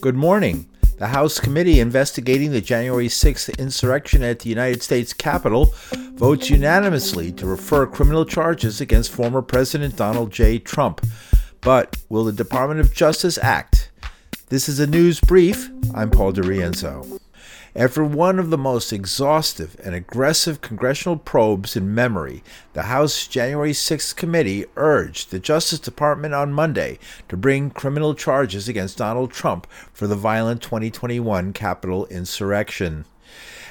Good morning. The House committee investigating the January 6th insurrection at the United States Capitol votes unanimously to refer criminal charges against former President Donald J. Trump. But will the Department of Justice act? This is a news brief. I'm Paul DiRienzo. After one of the most exhaustive and aggressive congressional probes in memory, the House January 6th committee urged the Justice Department on Monday to bring criminal charges against Donald Trump for the violent 2021 Capitol insurrection.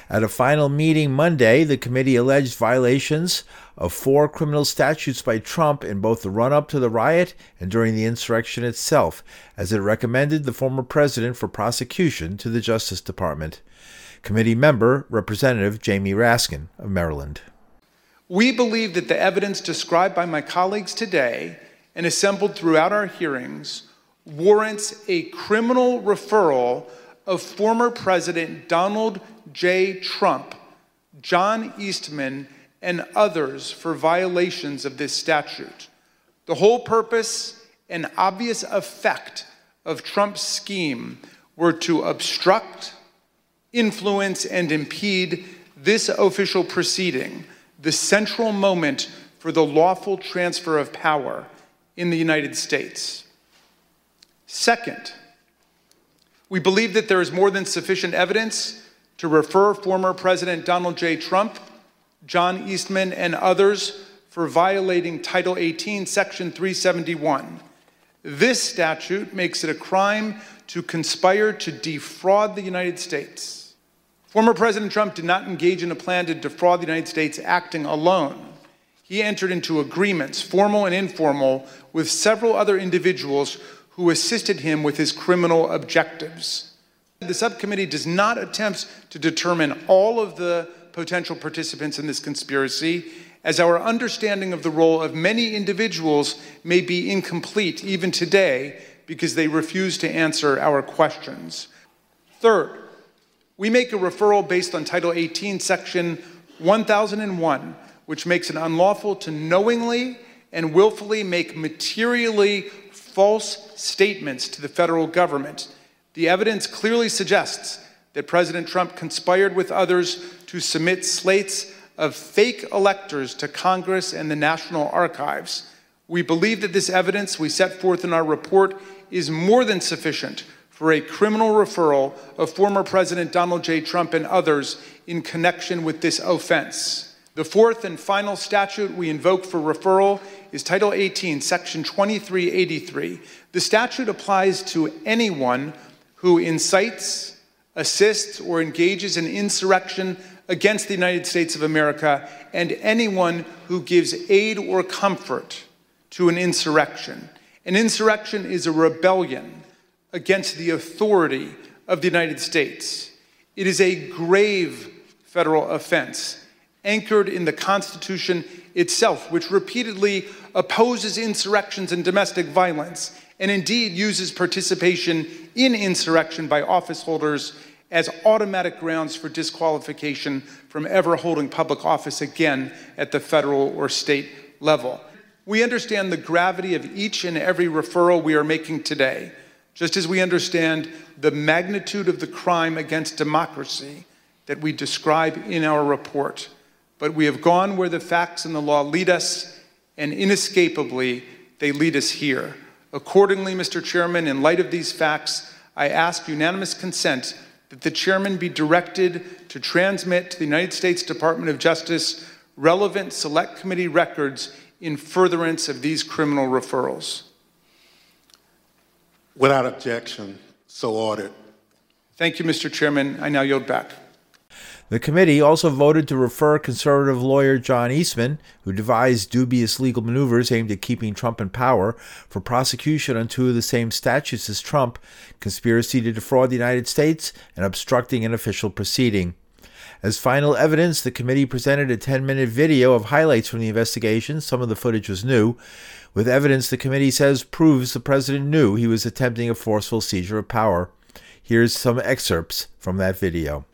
At a final meeting Monday, the committee alleged violations of four criminal statutes by Trump in both the run up to the riot and during the insurrection itself, as it recommended the former president for prosecution to the Justice Department. Committee member Representative Jamie Raskin of Maryland. We believe that the evidence described by my colleagues today and assembled throughout our hearings warrants a criminal referral of former President Donald J. Trump, John Eastman, and others for violations of this statute. The whole purpose and obvious effect of Trump's scheme were to obstruct, influence, and impede this official proceeding, the central moment for the lawful transfer of power in the United States. Second, we believe that there is more than sufficient evidence to refer former President Donald J. Trump, John Eastman, and others for violating Title 18, Section 371. This statute makes it a crime to conspire to defraud the United States. Former President Trump did not engage in a plan to defraud the United States acting alone. He entered into agreements, formal and informal, with several other individuals who assisted him with his criminal objectives. The subcommittee does not attempt to determine all of the potential participants in this conspiracy, as our understanding of the role of many individuals may be incomplete even today because they refuse to answer our questions. Third, we make a referral based on Title 18, Section 1001, which makes it unlawful to knowingly and willfully make materially false statements to the federal government. The evidence clearly suggests that President Trump conspired with others to submit slates of fake electors to Congress and the National Archives. We believe that this evidence we set forth in our report is more than sufficient for a criminal referral of former President Donald J. Trump and others in connection with this offense. The fourth and final statute we invoke for referral is Title 18, Section 2383. The statute applies to anyone who incites, assists, or engages in insurrection against the United States of America and anyone who gives aid or comfort to an insurrection. An insurrection is a rebellion against the authority of the United States. It is a grave federal offense anchored in the Constitution itself, which repeatedly opposes insurrections and domestic violence, and indeed uses participation in insurrection by office holders as automatic grounds for disqualification from ever holding public office again at the federal or state level. We understand the gravity of each and every referral we are making today just as we understand the magnitude of the crime against democracy that we describe in our report. But we have gone where the facts and the law lead us, and inescapably, they lead us here. Accordingly, Mr. Chairman, in light of these facts, I ask unanimous consent that the chairman be directed to transmit to the United States Department of Justice relevant select committee records in furtherance of these criminal referrals. Without objection, so ordered. Thank you, Mr. Chairman. I now yield back. The committee also voted to refer conservative lawyer John Eastman, who devised dubious legal maneuvers aimed at keeping Trump in power, for prosecution on two of the same statutes as Trump conspiracy to defraud the United States and obstructing an official proceeding. As final evidence, the committee presented a 10 minute video of highlights from the investigation. Some of the footage was new, with evidence the committee says proves the president knew he was attempting a forceful seizure of power. Here's some excerpts from that video.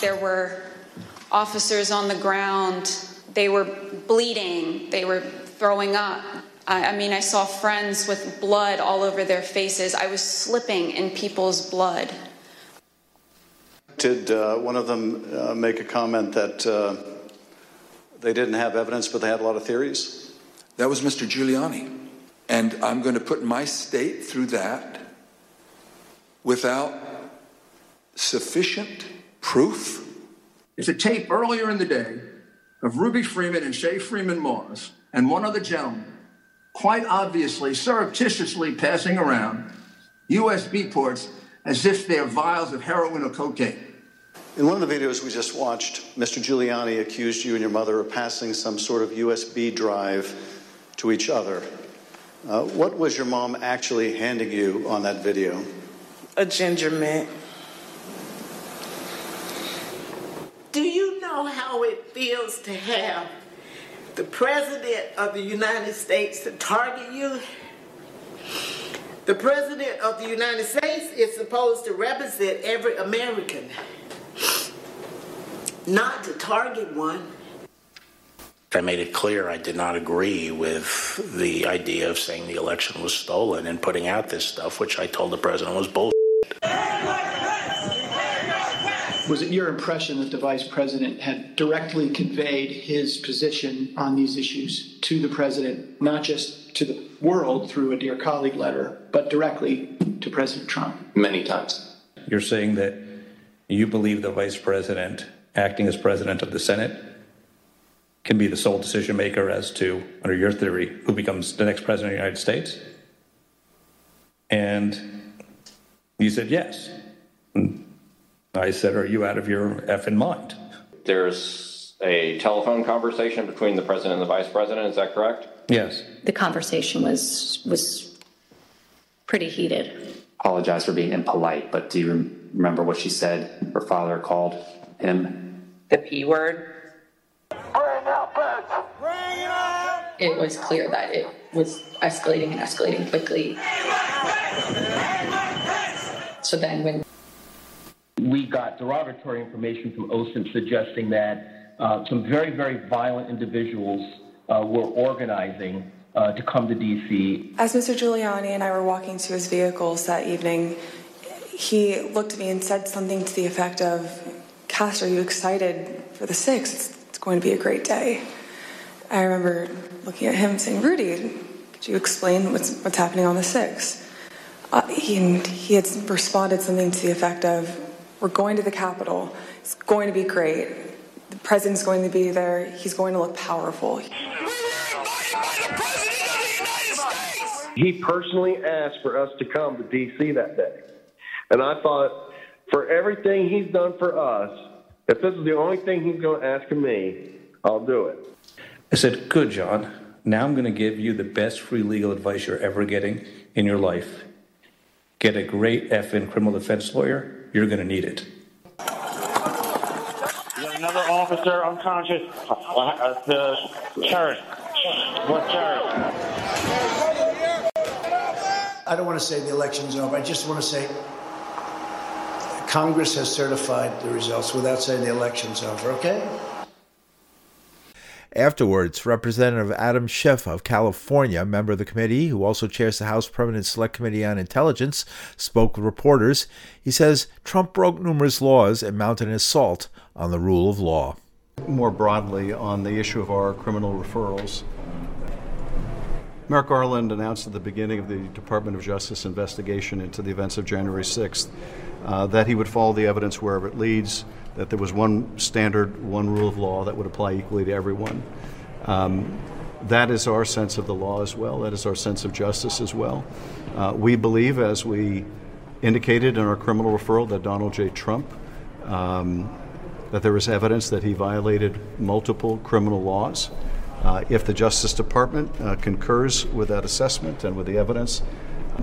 There were officers on the ground They were bleeding, they were throwing up. I, I mean, I saw friends with blood all over their faces. I was slipping in people's blood. Did uh, one of them uh, make a comment that uh, they didn't have evidence, but they had a lot of theories? That was Mr. Giuliani. And I'm going to put my state through that without sufficient proof. It's a tape earlier in the day of Ruby Freeman and Shaye Freeman Moss and one other gentleman quite obviously, surreptitiously passing around USB ports as if they're vials of heroin or cocaine. In one of the videos we just watched, Mr. Giuliani accused you and your mother of passing some sort of USB drive to each other. Uh, what was your mom actually handing you on that video? A ginger mint. Do you know how it feels to have the President of the United States to target you? The President of the United States is supposed to represent every American, not to target one. I made it clear I did not agree with the idea of saying the election was stolen and putting out this stuff, which I told the president was bullshit. Was it your impression that the vice president had directly conveyed his position on these issues to the president, not just to the world through a dear colleague letter, but directly to President Trump? Many times. You're saying that you believe the vice president, acting as president of the Senate, can be the sole decision maker as to, under your theory, who becomes the next president of the United States? And you said yes. And I said, Are you out of your effing mind? There's a telephone conversation between the president and the vice president, is that correct? Yes. The conversation was was pretty heated. Apologize for being impolite, but do you remember what she said her father called him? The P word. Bring out bitch. Bring it out. It was clear that it was escalating and escalating quickly. So then when we got derogatory information from OSINT suggesting that uh, some very, very violent individuals uh, were organizing uh, to come to D.C. As Mr. Giuliani and I were walking to his vehicles that evening, he looked at me and said something to the effect of, Cass, are you excited for the 6th? It's, going to be a great day. I remember looking at him saying, Rudy, could you explain what's, what's happening on the 6th? Uh, he, he had responded something to the effect of, we're going to the Capitol. It's going to be great. The president's going to be there. He's going to look powerful. We were invited by the President of the United States. He personally asked for us to come to D.C. that day. And I thought, for everything he's done for us, if this is the only thing he's going to ask of me, I'll do it. I said, Good, John. Now I'm going to give you the best free legal advice you're ever getting in your life. Get a great effing criminal defense lawyer you're going to need it. Another officer unconscious. Uh, the charge. What charge? I don't want to say the election's over. I just want to say Congress has certified the results without saying the election's over, okay? Afterwards, Representative Adam Schiff of California, member of the committee who also chairs the House Permanent Select Committee on Intelligence, spoke with reporters. He says Trump broke numerous laws and mounted an assault on the rule of law. More broadly, on the issue of our criminal referrals, Merrick Garland announced at the beginning of the Department of Justice investigation into the events of January 6th uh, that he would follow the evidence wherever it leads that there was one standard, one rule of law that would apply equally to everyone. Um, that is our sense of the law as well. That is our sense of justice as well. Uh, we believe, as we indicated in our criminal referral, that Donald J. Trump, um, that there is evidence that he violated multiple criminal laws. Uh, if the Justice Department uh, concurs with that assessment and with the evidence,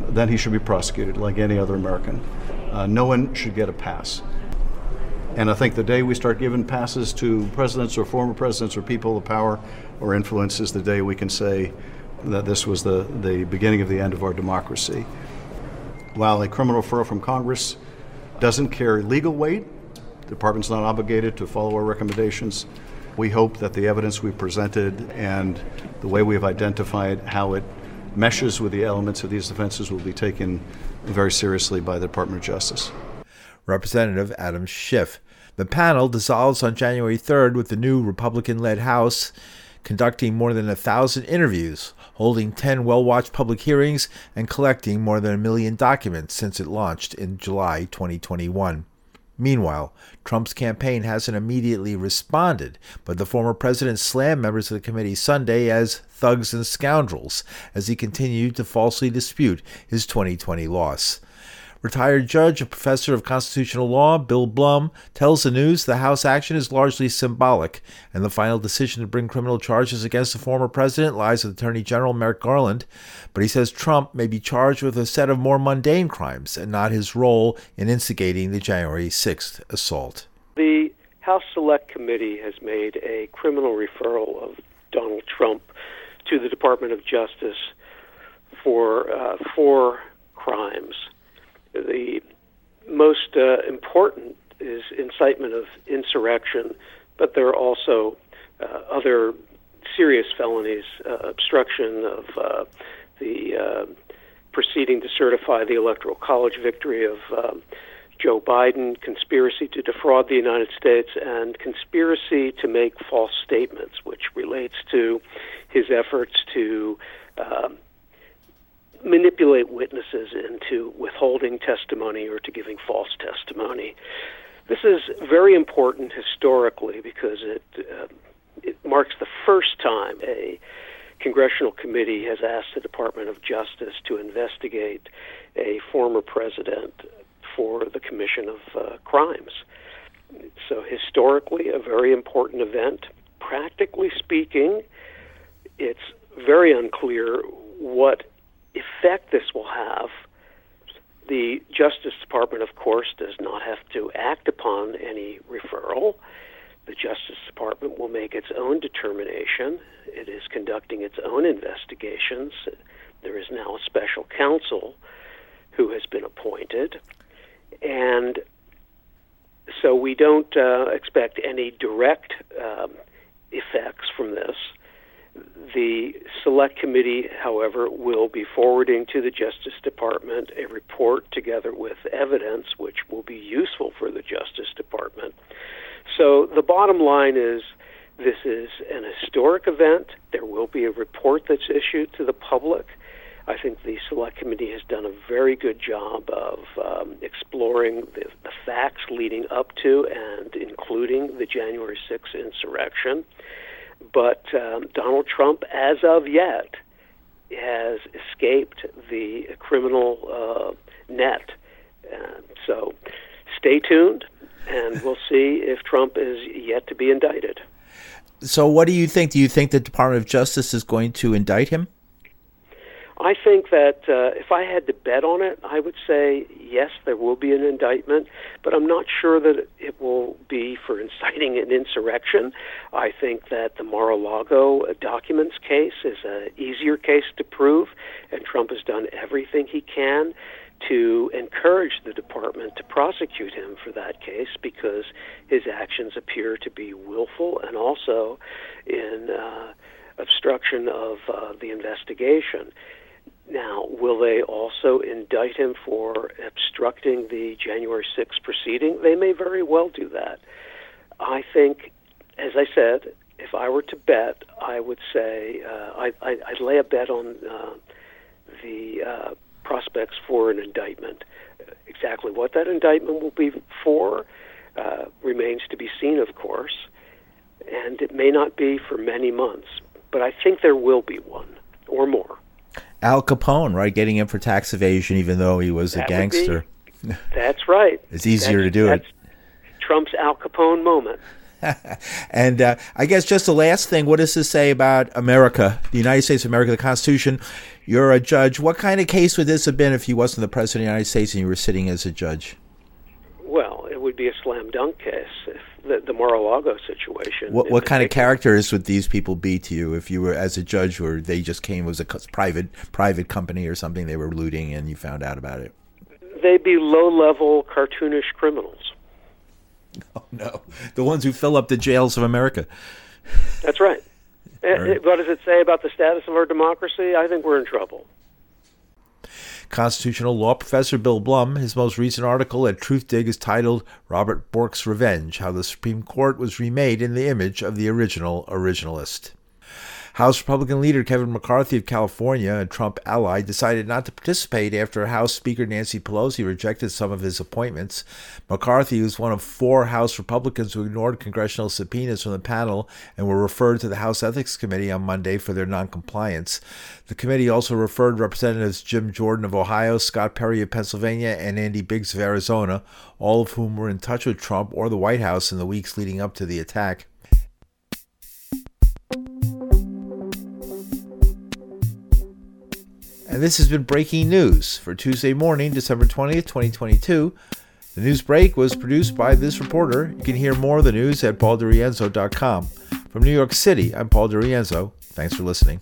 then he should be prosecuted like any other American. Uh, no one should get a pass. And I think the day we start giving passes to presidents or former presidents or people of power or influence is the day we can say that this was the, the beginning of the end of our democracy. While a criminal referral from Congress doesn't carry legal weight, the department's not obligated to follow our recommendations. We hope that the evidence we presented and the way we've identified how it meshes with the elements of these offenses will be taken very seriously by the Department of Justice. Representative Adam Schiff. The panel dissolves on January 3rd with the new Republican led House conducting more than a thousand interviews, holding 10 well watched public hearings, and collecting more than a million documents since it launched in July 2021. Meanwhile, Trump's campaign hasn't immediately responded, but the former president slammed members of the committee Sunday as thugs and scoundrels as he continued to falsely dispute his 2020 loss. Retired judge and professor of constitutional law Bill Blum tells the news the House action is largely symbolic, and the final decision to bring criminal charges against the former president lies with Attorney General Merrick Garland. But he says Trump may be charged with a set of more mundane crimes and not his role in instigating the January 6th assault. The House Select Committee has made a criminal referral of Donald Trump to the Department of Justice for uh, four crimes the most uh, important is incitement of insurrection, but there are also uh, other serious felonies, uh, obstruction of uh, the uh, proceeding to certify the Electoral College victory of um, Joe Biden, conspiracy to defraud the United States, and conspiracy to make false statements, which relates to his efforts to manipulate witnesses into withholding testimony or to giving false testimony. This is very important historically because it, uh, it marks the first time a congressional committee has asked the Department of Justice to investigate a former president for the commission of uh, crimes. So, historically, a very important event. Practically speaking, it's very unclear what effect this will have, the Justice Department, of course, does not have to act upon any referral. The Justice Department will make its own determination. It is conducting its own investigations. There is now a special counsel who has been appointed. And so we don't uh, expect any direct um, effects from this. The Select Committee, however, will be forwarding to the Justice Department a report together with evidence which will be useful for the Justice Department. So the bottom line is this is an historic event. There will be a report that's issued to the public. I think the Select Committee has done a very good job of um, exploring the, the facts leading up to and including the January 6th insurrection. But um, Donald Trump, as of yet, has escaped the criminal uh, net. Uh, so stay tuned, and we'll see if Trump is yet to be indicted. So, what do you think? Do you think the Department of Justice is going to indict him? I think that uh, if I had to bet on it, I would say yes, there will be an indictment, but I'm not sure that it will be for inciting an insurrection. I think that the Mar-a-Lago documents case is an easier case to prove, and Trump has done everything he can to encourage the department to prosecute him for that case because his actions appear to be willful and also in uh, obstruction of uh, the investigation. Now, will they also indict him for obstructing the January 6th proceeding? They may very well do that. I think, as I said, if I were to bet, I would say uh, I, I, I'd lay a bet on uh, the uh, prospects for an indictment. Exactly what that indictment will be for uh, remains to be seen, of course, and it may not be for many months, but I think there will be one or more. Al Capone, right? Getting him for tax evasion, even though he was that a gangster. Be, that's right. it's easier that's, to do it. Trump's Al Capone moment. and uh, I guess just the last thing, what does this say about America, the United States of America, the Constitution? You're a judge. What kind of case would this have been if he wasn't the president of the United States and you were sitting as a judge? Well, it would be a slam dunk case. If the, the Mar-a-Lago situation. What, what kind of characters would these people be to you if you were as a judge, or they just came as a private private company or something they were looting and you found out about it? They'd be low-level cartoonish criminals. Oh no, the ones who fill up the jails of America. That's right. Right. Eh, eh, what does it say about the status of our democracy? I think we're in trouble. Constitutional law professor Bill Blum, his most recent article at Truthdig is titled Robert Bork's Revenge How the Supreme Court Was Remade in the Image of the Original Originalist. House Republican leader Kevin McCarthy of California, a Trump ally, decided not to participate after House Speaker Nancy Pelosi rejected some of his appointments. McCarthy was one of four House Republicans who ignored congressional subpoenas from the panel and were referred to the House Ethics Committee on Monday for their noncompliance. The committee also referred Representatives Jim Jordan of Ohio, Scott Perry of Pennsylvania, and Andy Biggs of Arizona, all of whom were in touch with Trump or the White House in the weeks leading up to the attack. And this has been breaking news for Tuesday morning, December 20th, 2022. The news break was produced by this reporter. You can hear more of the news at pauldirienzo.com. From New York City, I'm Paul DiRienzo. Thanks for listening.